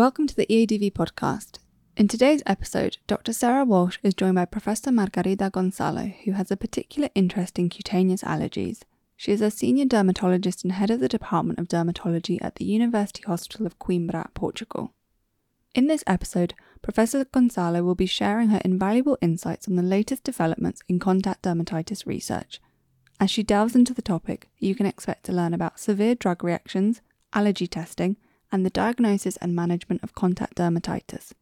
Welcome to the EADV podcast. In today's episode, Dr. Sarah Walsh is joined by Professor Margarida Gonçalo, who has a particular interest in cutaneous allergies. She is a senior dermatologist and head of the Department of Dermatology at the University Hospital of Coimbra, Portugal. In this episode, Professor Gonçalo will be sharing her invaluable insights on the latest developments in contact dermatitis research. As she delves into the topic, you can expect to learn about severe drug reactions, allergy testing, and the diagnosis and management of contact dermatitis.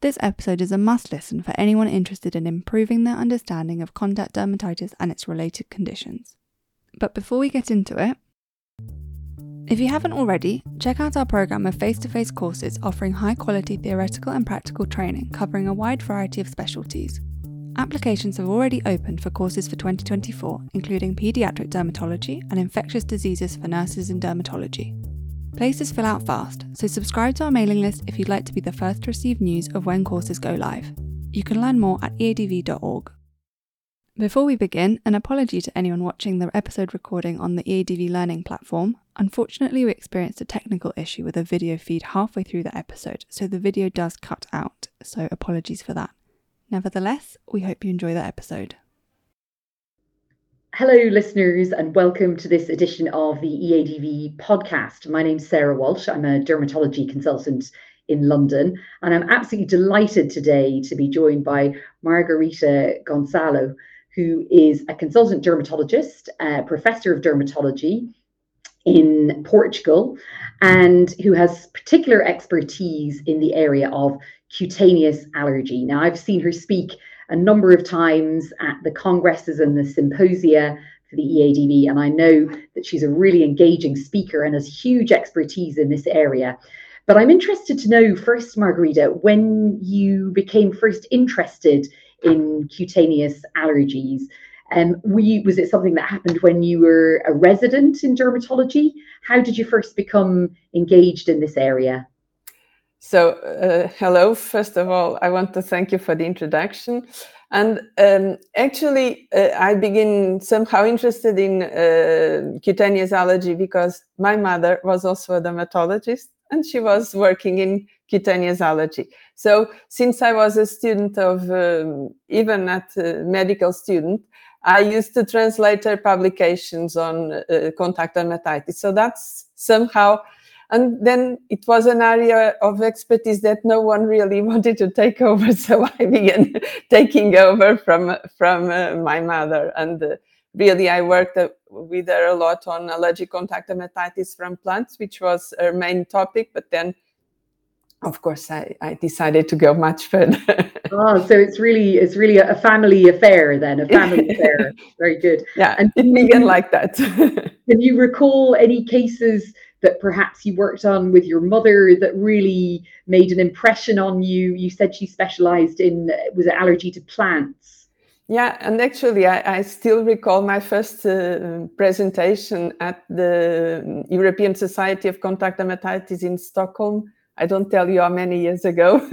This episode is a must listen for anyone interested in improving their understanding of contact dermatitis and its related conditions. But before we get into it, if you haven't already, check out our program of face to face courses offering high quality theoretical and practical training covering a wide variety of specialties. Applications have already opened for courses for 2024, including paediatric dermatology and infectious diseases for nurses in dermatology. Places fill out fast, so subscribe to our mailing list if you'd like to be the first to receive news of when courses go live. You can learn more at eadv.org. Before we begin, an apology to anyone watching the episode recording on the EADV Learning platform. Unfortunately, we experienced a technical issue with a video feed halfway through the episode, so the video does cut out, so apologies for that. Nevertheless, we hope you enjoy the episode. Hello, listeners, and welcome to this edition of the EADV podcast. My name's Sarah Walsh. I'm a dermatology consultant in London, and I'm absolutely delighted today to be joined by Margarita Gonçalo, who is a consultant dermatologist, a professor of dermatology in Portugal, and who has particular expertise in the area of cutaneous allergy. Now, I've seen her speak a number of times at the congresses and the symposia for the EADV, and I know that she's a really engaging speaker and has huge expertise in this area. But I'm interested to know first, Margarita, when you became first interested in cutaneous allergies. Um, you, was it something that happened when you were a resident in dermatology? How did you first become engaged in this area? So, uh, hello. First of all, I want to thank you for the introduction. And um, actually, uh, I begin somehow interested in uh, cutaneous allergy because my mother was also a dermatologist and she was working in cutaneous allergy. So, since I was a student of, um, even at medical student, I used to translate her publications on uh, contact dermatitis. So that's somehow and then it was an area of expertise that no one really wanted to take over. So i began taking over from from uh, my mother. And uh, really i worked uh, with her a lot on allergic contact dermatitis from plants which was her main topic. But then of course i, I decided to go much further. Oh so it's really it's really a family affair then a family affair. Very good. Yeah and it began like that. can you recall any cases that perhaps you worked on with your mother that really made an impression on you? You said she specialized in was it allergy to plants? Yeah, and actually, I, I still recall my first uh, presentation at the European Society of Contact Dermatitis in Stockholm I don't tell you how many years ago.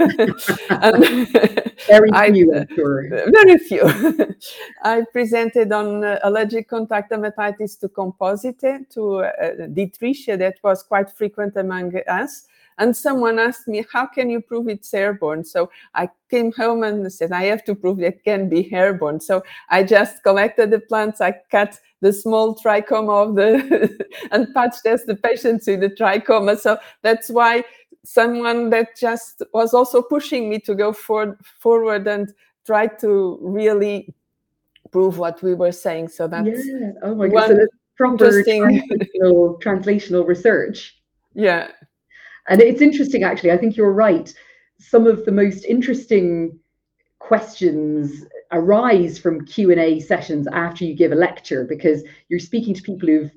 very few, I, sure. Very few. I presented on uh, allergic contact dermatitis to composite, to uh, Dittrichia, that was quite frequent among us. And someone asked me, How can you prove it's airborne? So I came home and said, I have to prove it can be airborne. So I just collected the plants, I cut the small trichoma of the and patch test the patients with the trichoma. So that's why someone that just was also pushing me to go for, forward and try to really prove what we were saying. So that's yeah. Oh my god, so that's proper translational, translational research. Yeah. And it's interesting actually. I think you're right. Some of the most interesting questions arise from q&a sessions after you give a lecture because you're speaking to people who've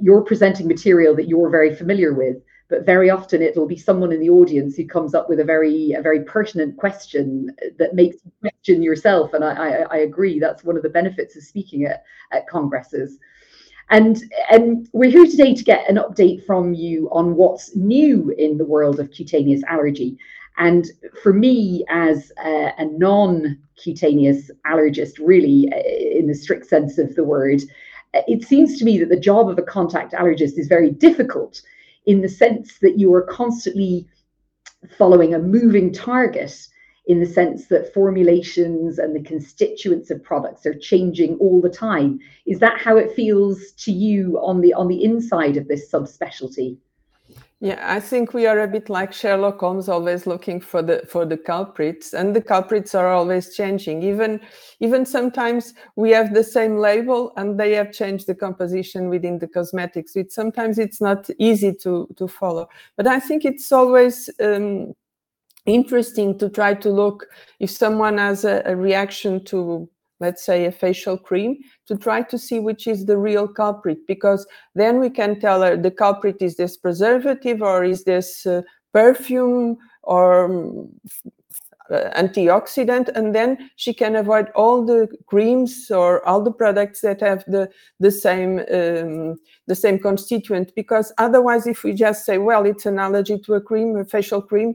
you're presenting material that you're very familiar with but very often it'll be someone in the audience who comes up with a very a very pertinent question that makes you question yourself and I, I, I agree that's one of the benefits of speaking at, at congresses and we're here today to get an update from you on what's new in the world of cutaneous allergy. And for me, as a, a non cutaneous allergist, really, uh, in the strict sense of the word, it seems to me that the job of a contact allergist is very difficult in the sense that you are constantly following a moving target in the sense that formulations and the constituents of products are changing all the time is that how it feels to you on the on the inside of this subspecialty yeah, I think we are a bit like Sherlock Holmes, always looking for the for the culprits, and the culprits are always changing. Even even sometimes we have the same label, and they have changed the composition within the cosmetics. It sometimes it's not easy to to follow, but I think it's always um, interesting to try to look if someone has a, a reaction to let's say a facial cream to try to see which is the real culprit because then we can tell her the culprit is this preservative or is this uh, perfume or um, uh, antioxidant and then she can avoid all the creams or all the products that have the the same um, the same constituent because otherwise if we just say well it's an allergy to a cream a facial cream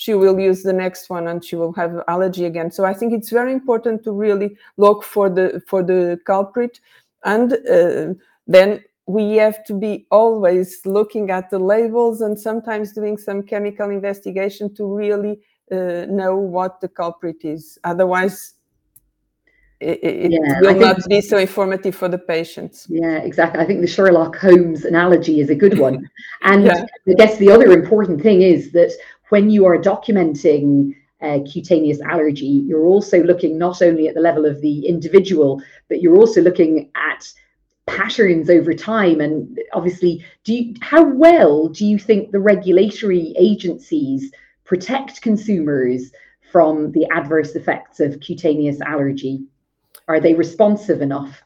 she will use the next one and she will have allergy again so i think it's very important to really look for the for the culprit and uh, then we have to be always looking at the labels and sometimes doing some chemical investigation to really uh, know what the culprit is otherwise it, it yeah, will not be so informative for the patients. Yeah, exactly. I think the Sherlock Holmes analogy is a good one. And yeah. I guess the other important thing is that when you are documenting uh, cutaneous allergy, you're also looking not only at the level of the individual, but you're also looking at patterns over time. And obviously, do you, how well do you think the regulatory agencies protect consumers from the adverse effects of cutaneous allergy? Are they responsive enough?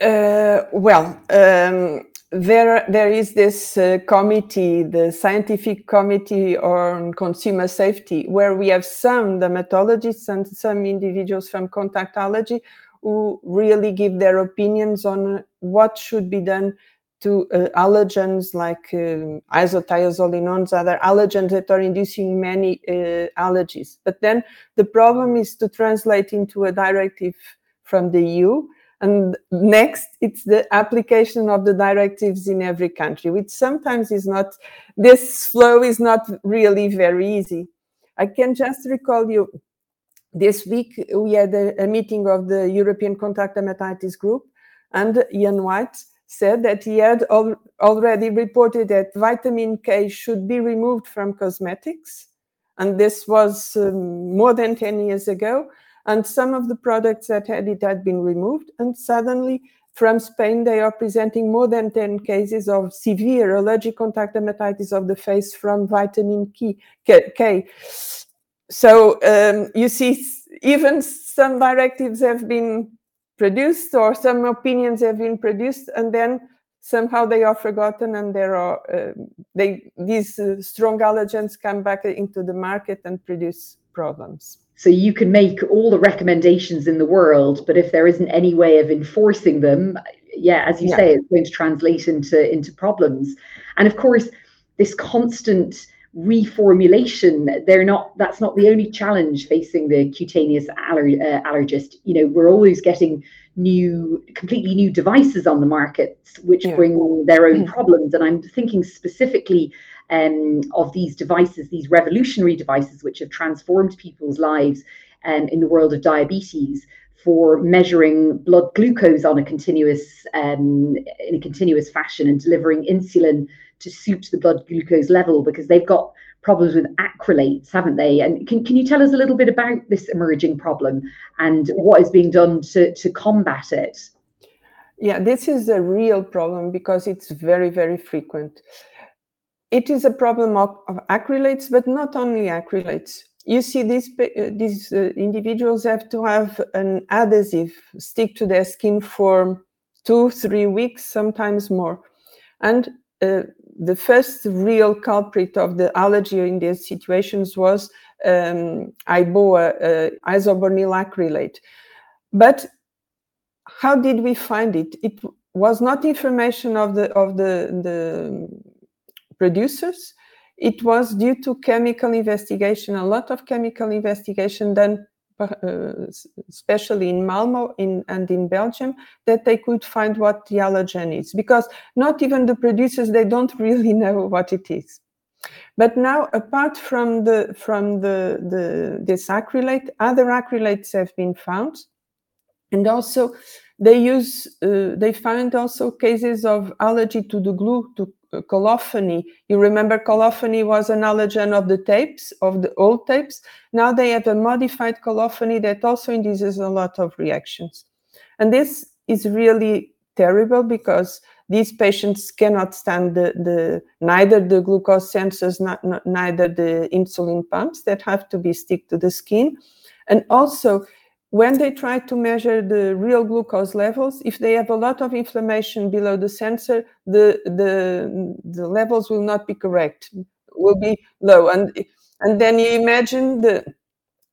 Uh, well, um, there there is this uh, committee the scientific committee on consumer safety where we have some dermatologists and some individuals from contact allergy who really give their opinions on what should be done to uh, allergens like uh, isothiazolinones, other allergens that are inducing many uh, allergies. But then the problem is to translate into a directive from the EU and next, it's the application of the directives in every country, which sometimes is not, this flow is not really very easy. I can just recall you this week we had a, a meeting of the European Contact Dermatitis Group, and Ian White said that he had al already reported that vitamin K should be removed from cosmetics. And this was um, more than 10 years ago and some of the products that had it had been removed and suddenly from Spain, they are presenting more than 10 cases of severe allergic contact dermatitis of the face from vitamin K. So um, you see, even some directives have been produced or some opinions have been produced, and then somehow they are forgotten, and there are uh, they these uh, strong allergens come back into the market and produce problems. So you can make all the recommendations in the world, but if there isn't any way of enforcing them, yeah, as you yeah. say, it's going to translate into into problems. And of course, this constant reformulation they're not that's not the only challenge facing the cutaneous aller, uh, allergist you know we're always getting new completely new devices on the markets which yeah. bring their own mm. problems and i'm thinking specifically um, of these devices, these revolutionary devices which have transformed people's lives um, in the world of diabetes for measuring blood glucose on a continuous um, in a continuous fashion and delivering insulin to suit the blood glucose level because they've got problems with acrylates, haven't they? And can, can you tell us a little bit about this emerging problem and what is being done to, to combat it? Yeah, this is a real problem because it's very, very frequent it is a problem of, of, acrylates, but not only acrylates. You see, these uh, these uh, individuals have to have an adhesive stick to their skin for two, three weeks, sometimes more. And uh, the first real culprit of the allergy in these situations was um, IBOA, uh, isobornyl acrylate. But how did we find it? It was not information of the of the the producers. It was due to chemical investigation, a lot of chemical investigation done uh, especially in Malmo in, and in Belgium, that they could find what the allergen is, because not even the producers they don't really know what it is. But now, apart from the from the, the this acrylate, other acrylates have been found, and also they use uh, they find also cases of allergy to the glue to colophony. You remember colophony was an allergen of the tapes, of the old tapes. Now they have a modified colophony that also induces a lot of reactions. And this is really terrible because these patients cannot stand the, the neither the glucose sensors, not, not, neither the insulin pumps that have to be stick to the skin. And also when they try to measure the real glucose levels, if they have a lot of inflammation below the sensor, the, the, the levels will not be correct, will be low. And, and then you imagine the,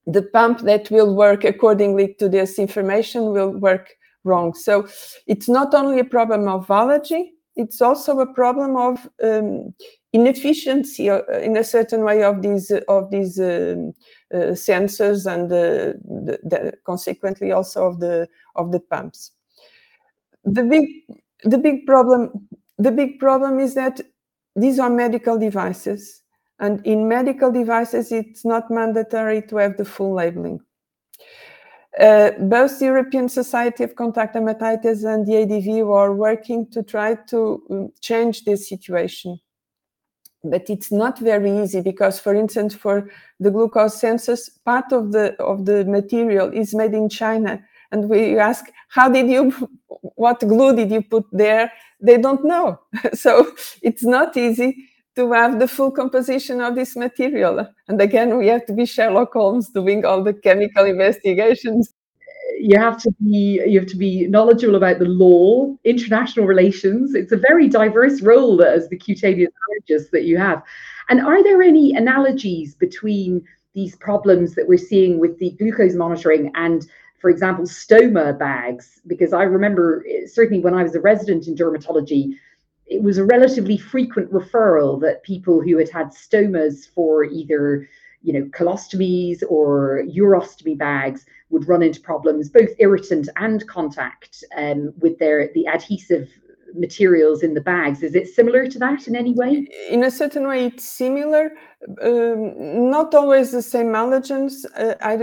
the pump that will work accordingly to this information will work wrong. So it's not only a problem of allergy, it's also a problem of um, inefficiency uh, in a certain way of these of these um, sensors and the, the, the, consequently also of the of the pumps. The big the big problem the big problem is that these are medical devices and in medical devices it's not mandatory to have the full labeling. Uh, both the European Society of Contact Dermatitis and the ADV were working to try to um, change this situation but it's not very easy because for instance for the glucose sensors part of the of the material is made in china. And we ask how did you what glue did you put there? They don't know. So it's not easy to have the full composition of this material. And again we have to be sherlock holmes doing all the chemical investigations you have to be you have to be knowledgeable about the law, international relations. It's a very diverse role as the cutaneous allergist that you have. And are there any analogies between these problems that we're seeing with the glucose monitoring and for example, stoma bags, because I remember eh, certainly when I was a resident in dermatology, it was a relatively frequent referral that people who had had stomas for either you know, colostomies or urostomy bags would run into problems, both irritant and contact um, with their the adhesive materials in the bags. Is it similar to that in any way? In a certain way, it's similar. Um, not always the same allergens. Uh, I,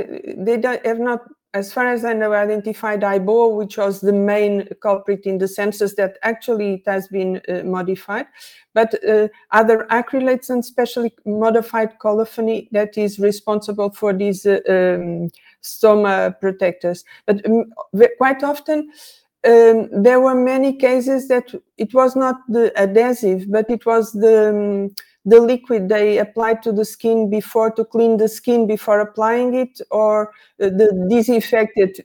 they have not as far as I know, identified IBO, which was the main culprit in the census that actually it has been uh, modified, but uh, other acrylates and especially modified colophony that is responsible for these uh, um, stoma protectors. But um, quite often, um, there were many cases that it was not the adhesive, but it was the um, the liquid they applied to the skin before to clean the skin before applying it or uh, the disinfected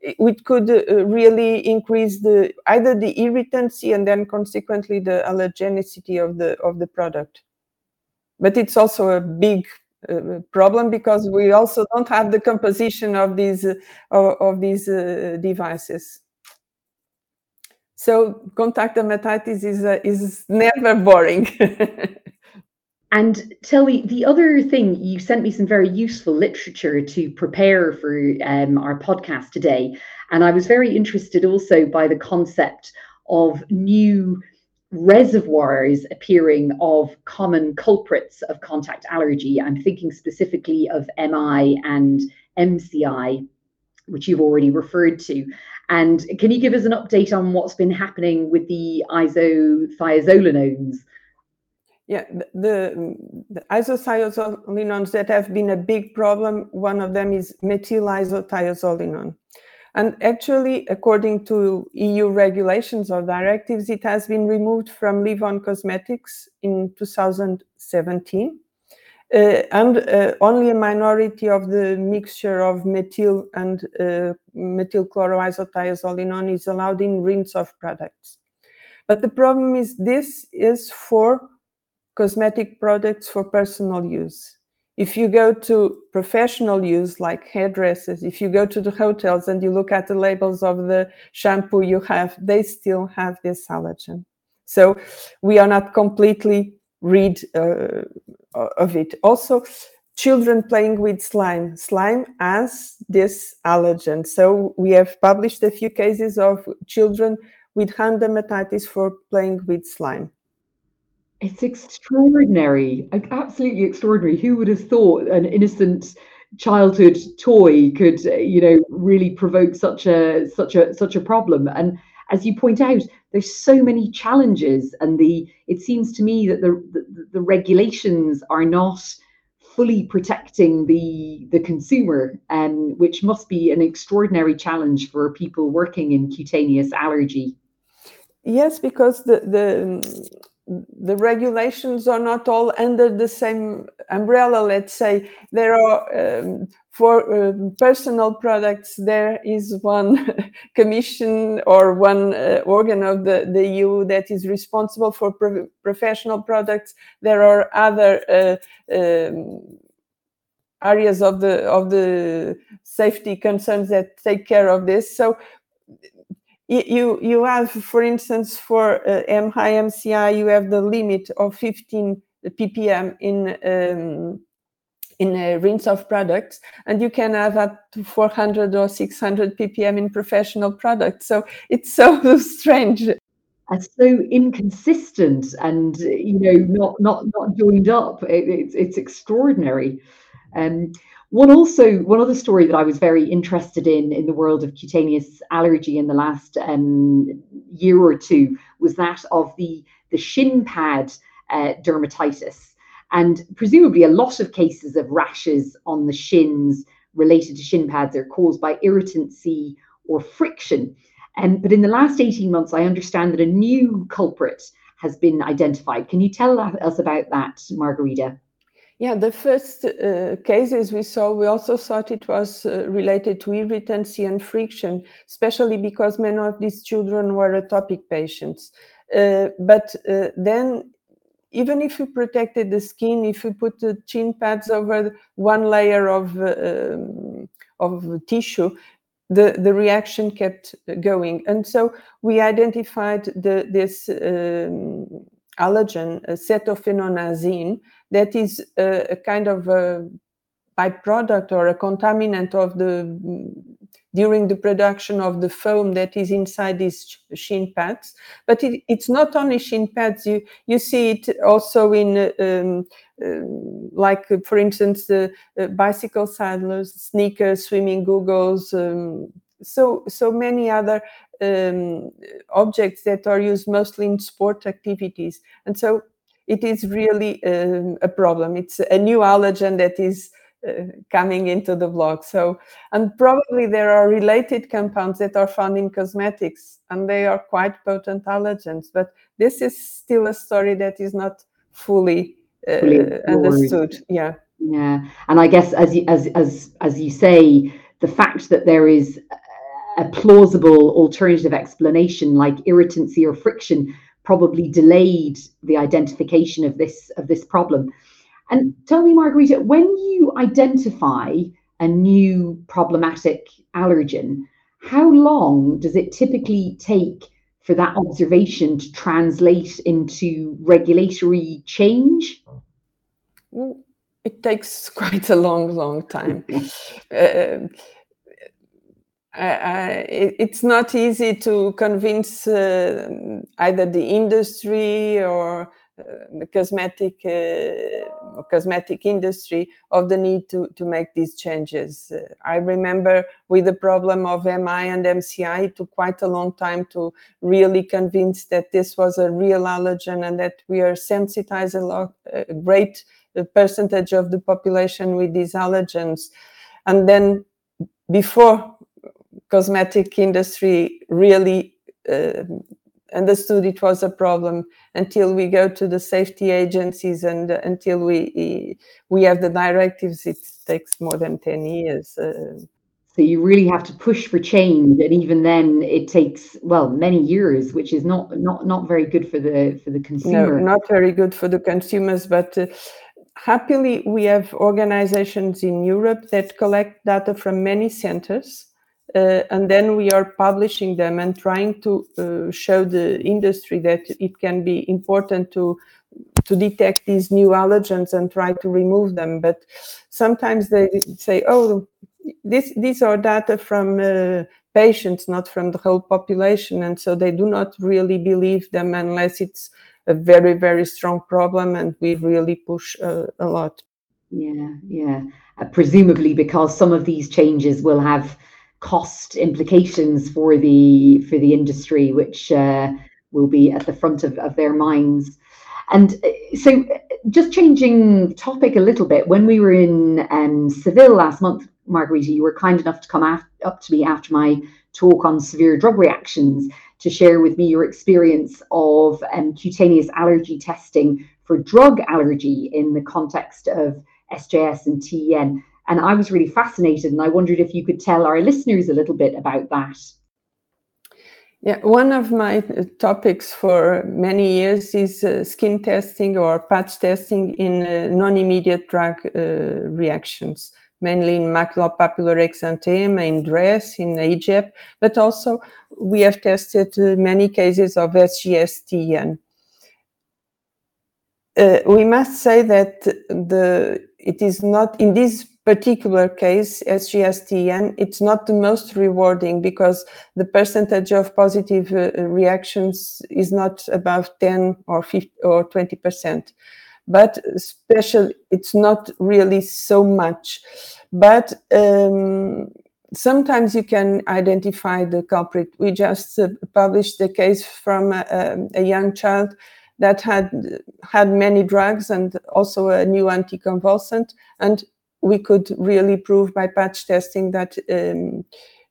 it could uh, really increase the either the irritancy and then consequently the allergenicity of the of the product but it's also a big uh, problem because we also don't have the composition of these uh, of, of, these uh, devices so contact dermatitis is uh, is never boring And tell me the other thing, you sent me some very useful literature to prepare for um, our podcast today. And I was very interested also by the concept of new reservoirs appearing of common culprits of contact allergy. I'm thinking specifically of MI and MCI, which you've already referred to. And can you give us an update on what's been happening with the isothiazolinones? Yeah, the, the isothiazolinones that have been a big problem, one of them is methyl isothiazolinone. And actually, according to EU regulations or directives, it has been removed from leave-on Cosmetics in 2017. Uh, and uh, only a minority of the mixture of methyl and uh, methyl chloroisothiazolinone is allowed in rinse-off products. But the problem is this is for cosmetic products for personal use. If you go to professional use, like hairdressers, if you go to the hotels and you look at the labels of the shampoo you have, they still have this allergen. So we are not completely rid uh, of it. Also, children playing with slime. Slime has this allergen. So we have published a few cases of children with hand dermatitis for playing with slime. It's extraordinary, absolutely extraordinary. Who would have thought an innocent childhood toy could, you know, really provoke such a such a such a problem? And as you point out, there's so many challenges, and the it seems to me that the the, the regulations are not fully protecting the the consumer, um, which must be an extraordinary challenge for people working in cutaneous allergy. Yes, because the the the regulations are not all under the same umbrella. Let's say there are um, for uh, personal products there is one commission or one uh, organ of the, the EU that is responsible for pro professional products. There are other uh, um, areas of the of the safety concerns that take care of this. So you you have, for instance, for uh, MHI MCI, you have the limit of 15 ppm in um, in a rinse-off products, and you can have up to 400 or 600 ppm in professional products. So it's so strange. And so inconsistent, and you know, not not not joined up. It, it's it's extraordinary. Um, one also, one other story that I was very interested in in the world of cutaneous allergy in the last um, year or two was that of the the shin pad uh, dermatitis, and presumably a lot of cases of rashes on the shins related to shin pads are caused by irritancy or friction. Um, but in the last 18 months, I understand that a new culprit has been identified. Can you tell us about that, Margarida? Yeah, the first uh, cases we saw, we also thought it was uh, related to irritancy and friction, especially because many of these children were atopic patients. Uh, but uh, then, even if we protected the skin, if we put the shin pads over one layer of, um, of tissue, the, the reaction kept going. And so we identified the, this um, allergen, acetophenone azine, that is a, a kind of a byproduct or a contaminant of the during the production of the foam that is inside these shin pads. But it, it's not only shin pads. You you see it also in um, uh, like for instance the uh, bicycle saddlers, sneakers, swimming goggles. Um, so so many other um, objects that are used mostly in sport activities, and so it is really um, a problem. It's a new allergen that is uh, coming into the block. So, and probably there are related compounds that are found in cosmetics, and they are quite potent allergens. But this is still a story that is not fully, uh, fully understood. Yeah. Yeah, and I guess as you, as as as you say, the fact that there is a plausible alternative explanation like irritancy or friction probably delayed the identification of this of this problem. And tell me, Margarita, when you identify a new problematic allergen, how long does it typically take for that observation to translate into regulatory change? it takes quite a long, long time. uh, it's not easy to convince uh, either the industry or uh, the cosmetic uh, cosmetic industry of the need to to make these changes. Uh, I remember with the problem of MI and MCI, it took quite a long time to really convince that this was a real allergen and that we are sensitized a lot, a great uh, percentage of the population with these allergens, and then before cosmetic industry really uh, understood it was a problem until we go to the safety agencies and uh, until we we have the directives. It takes more than 10 years uh, so you really have to push for change and even then it takes well many years which is not not not very good for the for the consumer. no, not very good for the consumers but uh, happily we have organizations in europe that collect data from many centers uh, and then we are publishing them and trying to uh, show the industry that it can be important to to detect these new allergens and try to remove them. But sometimes they say, oh, this, these are data from uh, patients, not from the whole population. And so they do not really believe them unless it's a very, very strong problem and we really push uh, a lot. Yeah, yeah. Uh, presumably because some of these changes will have cost implications for the for the industry, which uh, will be at the front of, of their minds. And uh, so, just changing topic a little bit, when we were in um, Seville last month, Margarita, you were kind enough to come af- up to me after my talk on severe drug reactions to share with me your experience of um, cutaneous allergy testing for drug allergy in the context of SJS and TEN. And I was really fascinated, and I wondered if you could tell our listeners a little bit about that. Yeah, one of my uh, topics for many years is uh, skin testing or patch testing in uh, non-immediate drug uh, reactions, mainly in maculopapular exanthema, in DRESS, in AGEP, but also we have tested uh, many cases of SJS-TEN. Uh, we must say that the it is not in this particular case, SJS-TEN, it's not the most rewarding because the percentage of positive uh, reactions is not above 10 or 50 or 20 percent. But special, it's not really so much. But um, sometimes you can identify the culprit. We just uh, published the case from a, a, young child that had had many drugs and also a new anticonvulsant, and we could really prove by patch testing that um,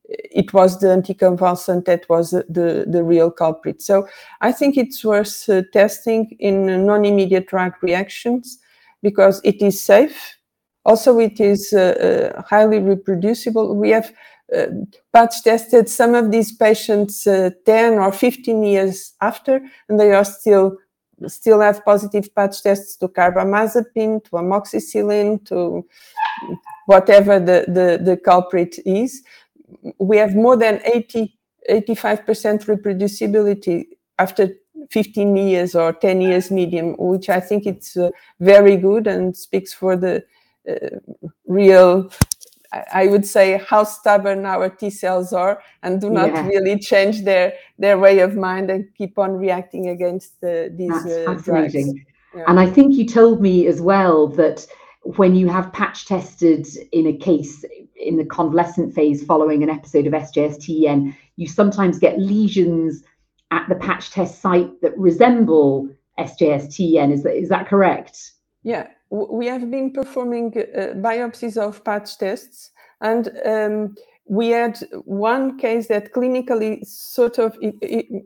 it was the anticonvulsant that was the, the real culprit. So I think it's worth uh, testing in non-immediate drug reactions because it is safe. Also, it is uh, uh, highly reproducible. We have uh, patch tested some of these patients uh, 10 or 15 years after, and they are still still have positive patch tests to carbamazepine, to amoxicillin, to whatever the, the, the culprit is. We have more than 80, 85% reproducibility after 15 years or 10 years medium, which I think it's uh, very good and speaks for the uh, real I would say how stubborn our T cells are and do not yeah. really change their their way of mind and keep on reacting against the, these That's uh, fascinating. Yeah. And I think you told me as well that when you have patch tested in a case in the convalescent phase following an episode of SJS-TEN, you sometimes get lesions at the patch test site that resemble SJS-TEN. Is that is that correct? Yeah, we have been performing uh, biopsies of patch tests, and um, we had one case that clinically sort of it, it,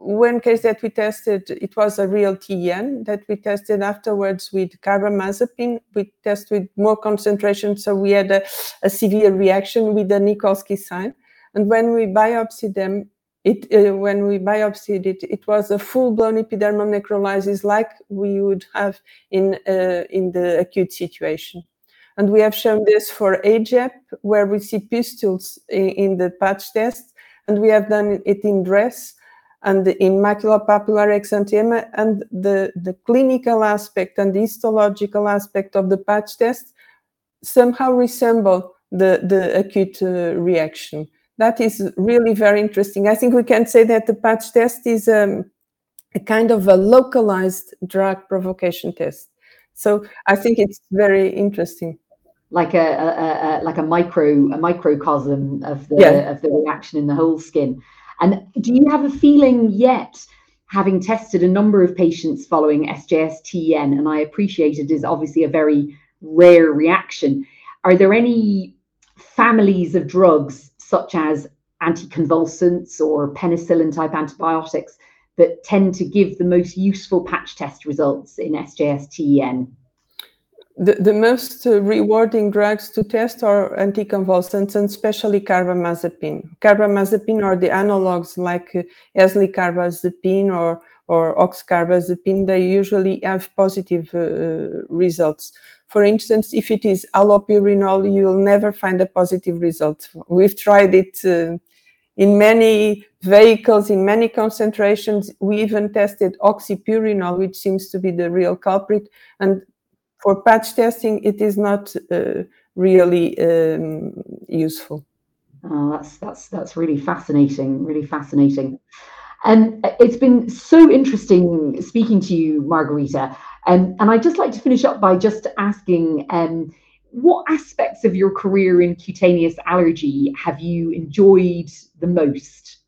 one case that we tested, it was a real TEN that we tested afterwards with carbamazepine. We tested with more concentration, so we had a, a severe reaction with the Nikolsky sign. And when we biopsied them, it uh, when we biopsied it, it was a full-blown epidermal necrolysis like we would have in uh, in the acute situation. And we have shown this for AGEP, where we see pustules in, in the patch test, and we have done it in DRESS and the in maculopapular exanthema, and the, the clinical aspect and the histological aspect of the patch test somehow resemble the, the acute uh, reaction that is really very interesting. I think we can say that the patch test is um, a kind of a localized drug provocation test. So I think it's very interesting. Like a, a, a like a micro a microcosm of the yeah. of the reaction in the whole skin. And do you have a feeling yet, having tested a number of patients following SJS-TEN, and I appreciate it is obviously a very rare reaction. Are there any families of drugs such as anticonvulsants or penicillin type antibiotics that tend to give the most useful patch test results in SJS-TEN? The, the most uh, rewarding drugs to test are anticonvulsants and especially carbamazepine. Carbamazepine or the analogs like uh, eslicarbazepine or, or oxcarbazepine, they usually have positive uh, results. For instance, if it is allopurinol, you'll never find a positive result. We've tried it uh, in many vehicles, in many concentrations. We even tested oxypurinol, which seems to be the real culprit. And for patch testing, it is not uh, really um, useful. Oh, that's that's that's really fascinating. Really fascinating. And it's been so interesting speaking to you, Margarita. Um, and I'd just like to finish up by just asking um, what aspects of your career in cutaneous allergy have you enjoyed the most?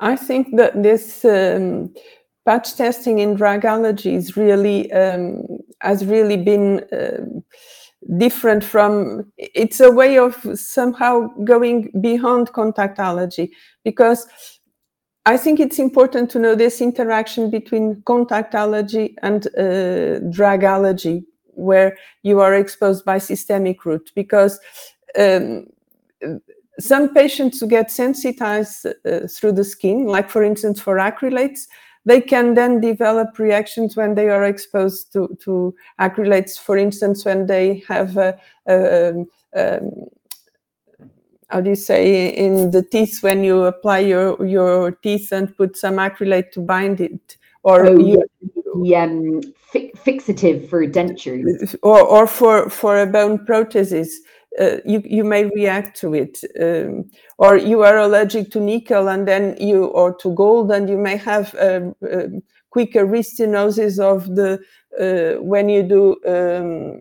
I think that this um, patch testing in drug allergy is really um, has really been uh, different from. It's a way of somehow going beyond contact allergy because I think it's important to know this interaction between contact allergy and uh, drug allergy, where you are exposed by systemic route, because um, some patients who get sensitized uh, through the skin, like for instance for acrylates, they can then develop reactions when they are exposed to, to acrylates, for instance, when they have a, a, um, um how do you say in the teeth when you apply your your teeth and put some acrylate to bind it or oh, you, the um, fi- fixative for dentures. Or, or for for a bone prosthesis uh, you you may react to it um, or you are allergic to nickel and then you or to gold and you may have a, a quicker restenosis of the uh, when you do um,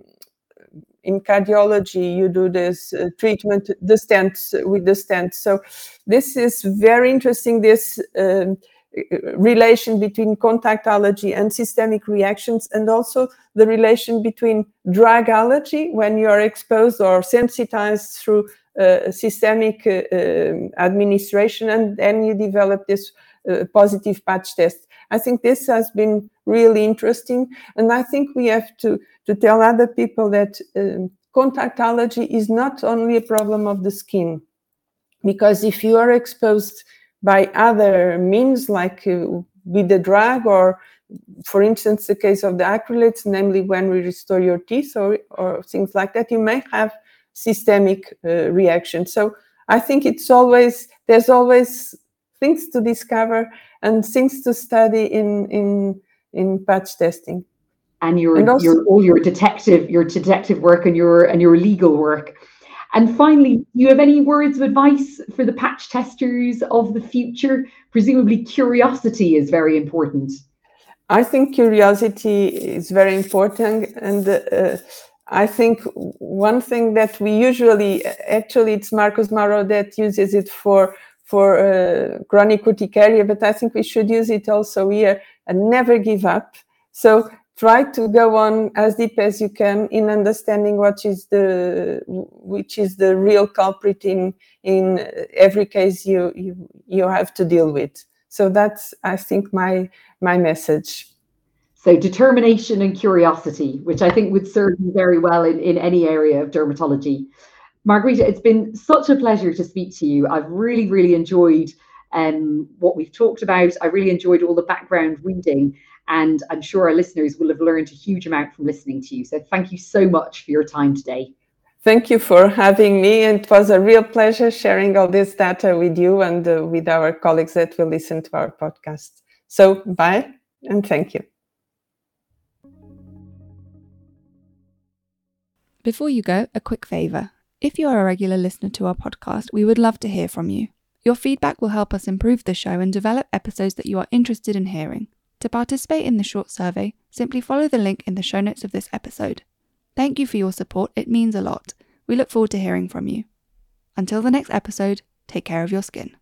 in cardiology you do this uh, treatment the stents with the stents. So this is very interesting this um, relation between contact allergy and systemic reactions and also the relation between drug allergy when you are exposed or sensitized through uh, systemic uh, um, administration and then you develop this uh, positive patch test. I think this has been really interesting and i think we have to to tell other people that um, contact allergy is not only a problem of the skin, because if you are exposed by other means, like uh, with the drug, or for instance, the case of the acrylates, namely when we restore your teeth or, or things like that, you may have systemic uh, reaction. So I think it's always, there's always things to discover and things to study in, in, in patch testing and your and also, your all your detective your detective work and your and your legal work. And finally, do you have any words of advice for the patch testers of the future? Presumably, curiosity is very important. I think curiosity is very important, and uh, I think one thing that we usually actually it's Marcus Maurer that uses it for for uh, chronic urticaria, but I think we should use it also here and never give up. So try to go on as deep as you can in understanding what is the which is the real culprit in in every case you you you have to deal with. So that's i think my my message. So determination and curiosity which i think would serve you very well in in any area of dermatology. Margarita it's been such a pleasure to speak to you. I've really really enjoyed um, what we've talked about i really enjoyed all the background reading and I'm sure our listeners will have learned a huge amount from listening to you. So thank you so much for your time today. Thank you for having me. It was a real pleasure sharing all this data with you and uh, with our colleagues that will listen to our podcast. So, bye and thank you. Before you go, a quick favour. If you are a regular listener to our podcast, we would love to hear from you. Your feedback will help us improve the show and develop episodes that you are interested in hearing. To participate in the short survey, simply follow the link in the show notes of this episode. Thank you for your support, it means a lot. We look forward to hearing from you. Until the next episode, take care of your skin.